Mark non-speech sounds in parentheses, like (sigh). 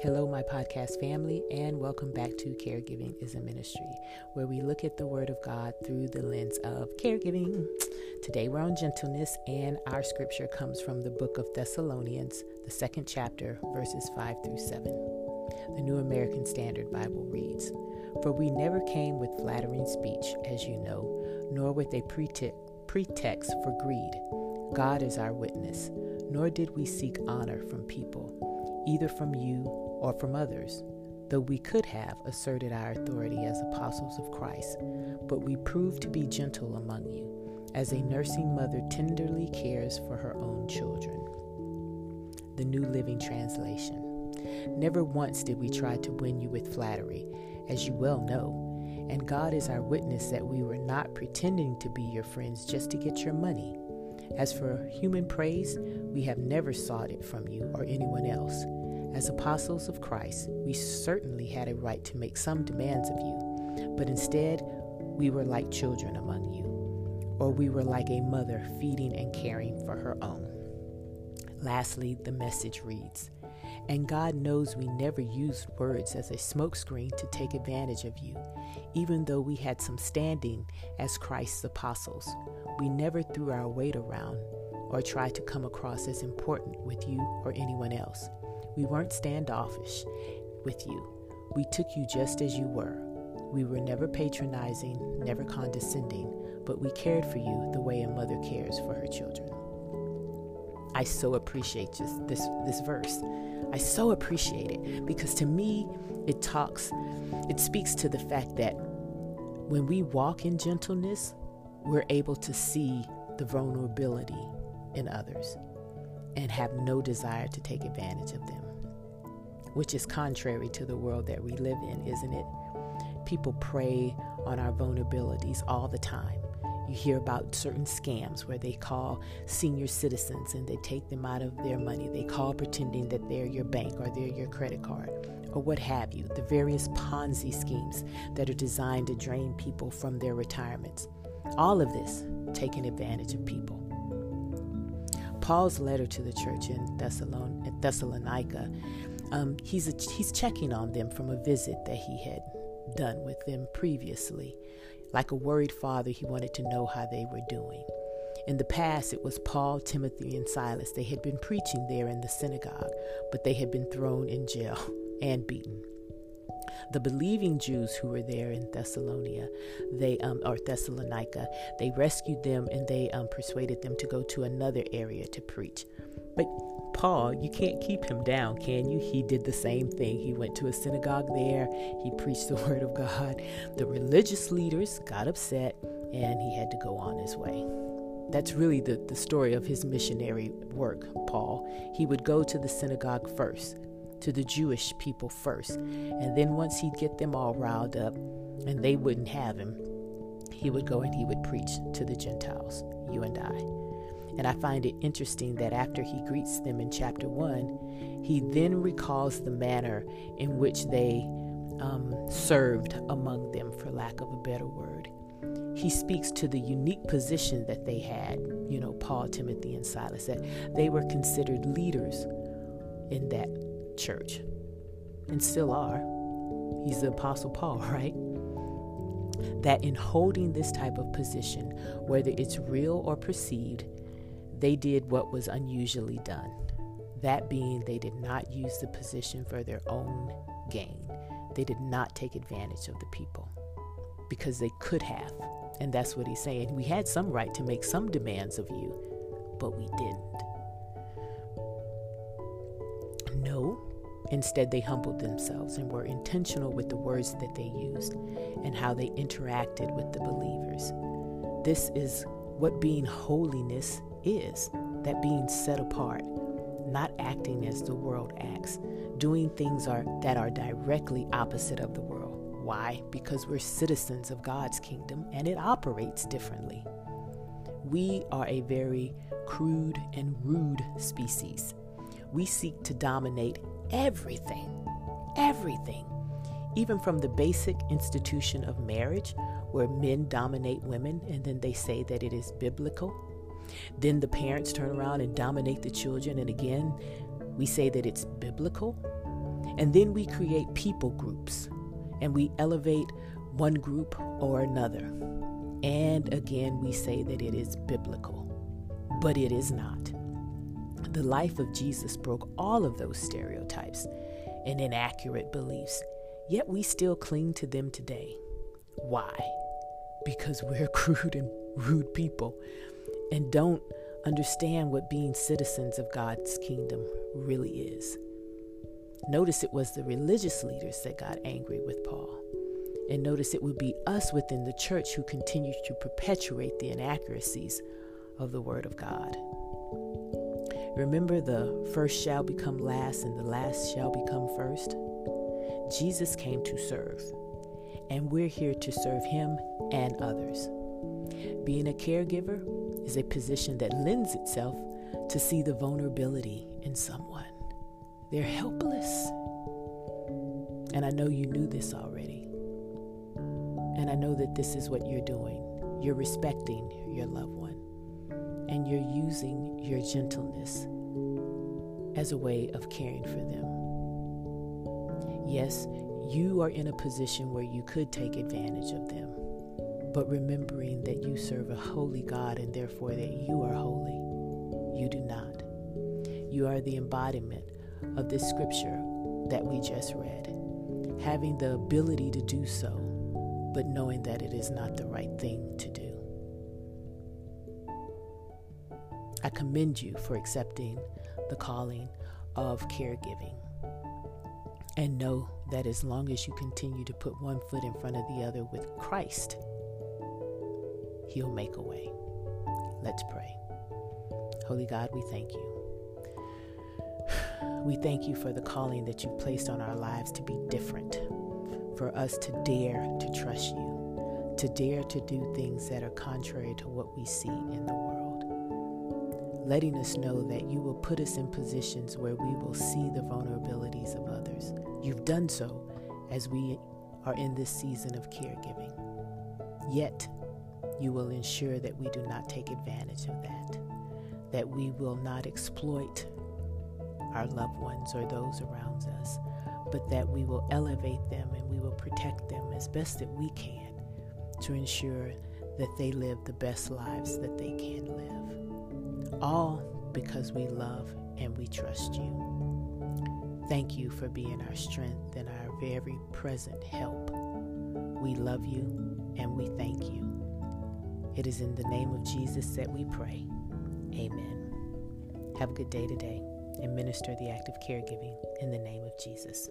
Hello, my podcast family, and welcome back to Caregiving is a Ministry, where we look at the Word of God through the lens of caregiving. Today we're on gentleness, and our scripture comes from the book of Thessalonians, the second chapter, verses 5 through 7. The New American Standard Bible reads For we never came with flattering speech, as you know, nor with a pretext for greed. God is our witness, nor did we seek honor from people, either from you or from others, though we could have asserted our authority as apostles of Christ, but we proved to be gentle among you, as a nursing mother tenderly cares for her own children. The New Living Translation. Never once did we try to win you with flattery, as you well know, and God is our witness that we were not pretending to be your friends just to get your money. As for human praise, we have never sought it from you or anyone else. As apostles of Christ, we certainly had a right to make some demands of you, but instead, we were like children among you, or we were like a mother feeding and caring for her own. Lastly, the message reads And God knows we never used words as a smokescreen to take advantage of you, even though we had some standing as Christ's apostles. We never threw our weight around or tried to come across as important with you or anyone else. We weren't standoffish with you. We took you just as you were. We were never patronizing, never condescending, but we cared for you the way a mother cares for her children. I so appreciate just this this verse. I so appreciate it because to me it talks it speaks to the fact that when we walk in gentleness, we're able to see the vulnerability in others and have no desire to take advantage of them which is contrary to the world that we live in, isn't it? People prey on our vulnerabilities all the time. You hear about certain scams where they call senior citizens and they take them out of their money. They call pretending that they're your bank or they're your credit card or what have you. The various Ponzi schemes that are designed to drain people from their retirements. All of this taking advantage of people. Paul's letter to the church in Thessalonica um, he's, a, he's checking on them from a visit that he had done with them previously. Like a worried father, he wanted to know how they were doing. In the past, it was Paul, Timothy, and Silas. They had been preaching there in the synagogue, but they had been thrown in jail (laughs) and beaten. The believing Jews who were there in Thessalonica, they um, or Thessalonica, they rescued them and they um, persuaded them to go to another area to preach. But Paul, you can't keep him down, can you? He did the same thing. He went to a synagogue there, he preached the (laughs) word of God. The religious leaders got upset, and he had to go on his way. That's really the, the story of his missionary work, Paul. He would go to the synagogue first, to the Jewish people first, and then once he'd get them all riled up and they wouldn't have him, he would go and he would preach to the Gentiles, you and I. And I find it interesting that after he greets them in chapter 1, he then recalls the manner in which they um, served among them, for lack of a better word. He speaks to the unique position that they had, you know, Paul, Timothy, and Silas, that they were considered leaders in that church and still are. He's the Apostle Paul, (laughs) right? That in holding this type of position, whether it's real or perceived, they did what was unusually done. That being, they did not use the position for their own gain. They did not take advantage of the people because they could have. And that's what he's saying. We had some right to make some demands of you, but we didn't. Instead, they humbled themselves and were intentional with the words that they used and how they interacted with the believers. This is what being holiness is that being set apart, not acting as the world acts, doing things are, that are directly opposite of the world. Why? Because we're citizens of God's kingdom and it operates differently. We are a very crude and rude species. We seek to dominate everything, everything, even from the basic institution of marriage, where men dominate women and then they say that it is biblical then the parents turn around and dominate the children, and again, we say that it's biblical. And then we create people groups and we elevate one group or another. And again, we say that it is biblical, but it is not. The life of Jesus broke all of those stereotypes and inaccurate beliefs, yet we still cling to them today. Why? Because we're (laughs) crude and rude people and don't understand what being citizens of God's kingdom really is. Notice it was the religious leaders that got angry with Paul. And notice it would be us within the church who continue to perpetuate the inaccuracies of the Word of God. Remember, the first shall become last and the last shall become first? Jesus came to serve, and we're here to serve Him and others. Being a caregiver is a position that lends itself to see the vulnerability in someone. They're helpless. And I know you knew this already. And I know that this is what you're doing. You're respecting your loved one. And you're using your gentleness as a way of caring for them. Yes, you are in a position where you could take advantage of them, but remembering that you serve a holy God and therefore that you are holy, you do not. You are the embodiment of this scripture that we just read, having the ability to do so, but knowing that it is not the right thing to do. I commend you for accepting the calling of caregiving. And know that as long as you continue to put one foot in front of the other with Christ, He'll make a way. Let's pray. Holy God, we thank you. (sighs) We thank you for the calling that you've placed on our lives to be different, for us to dare to trust you, to dare to do things that are contrary to what we see in the world letting us know that you will put us in positions where we will see the vulnerabilities of others. You've done so as we are in this season of caregiving. Yet, you will ensure that we do not take advantage of that, that we will not exploit our loved ones or those around us, but that we will elevate them and we will protect them as best that we can to ensure that they live the best lives that they can live all because we love and we trust you. Thank you for being our strength and our very present help. We love you and we thank you. It is in the name of Jesus that we pray. Amen. Have a good day today and minister the act of caregiving in the name of Jesus.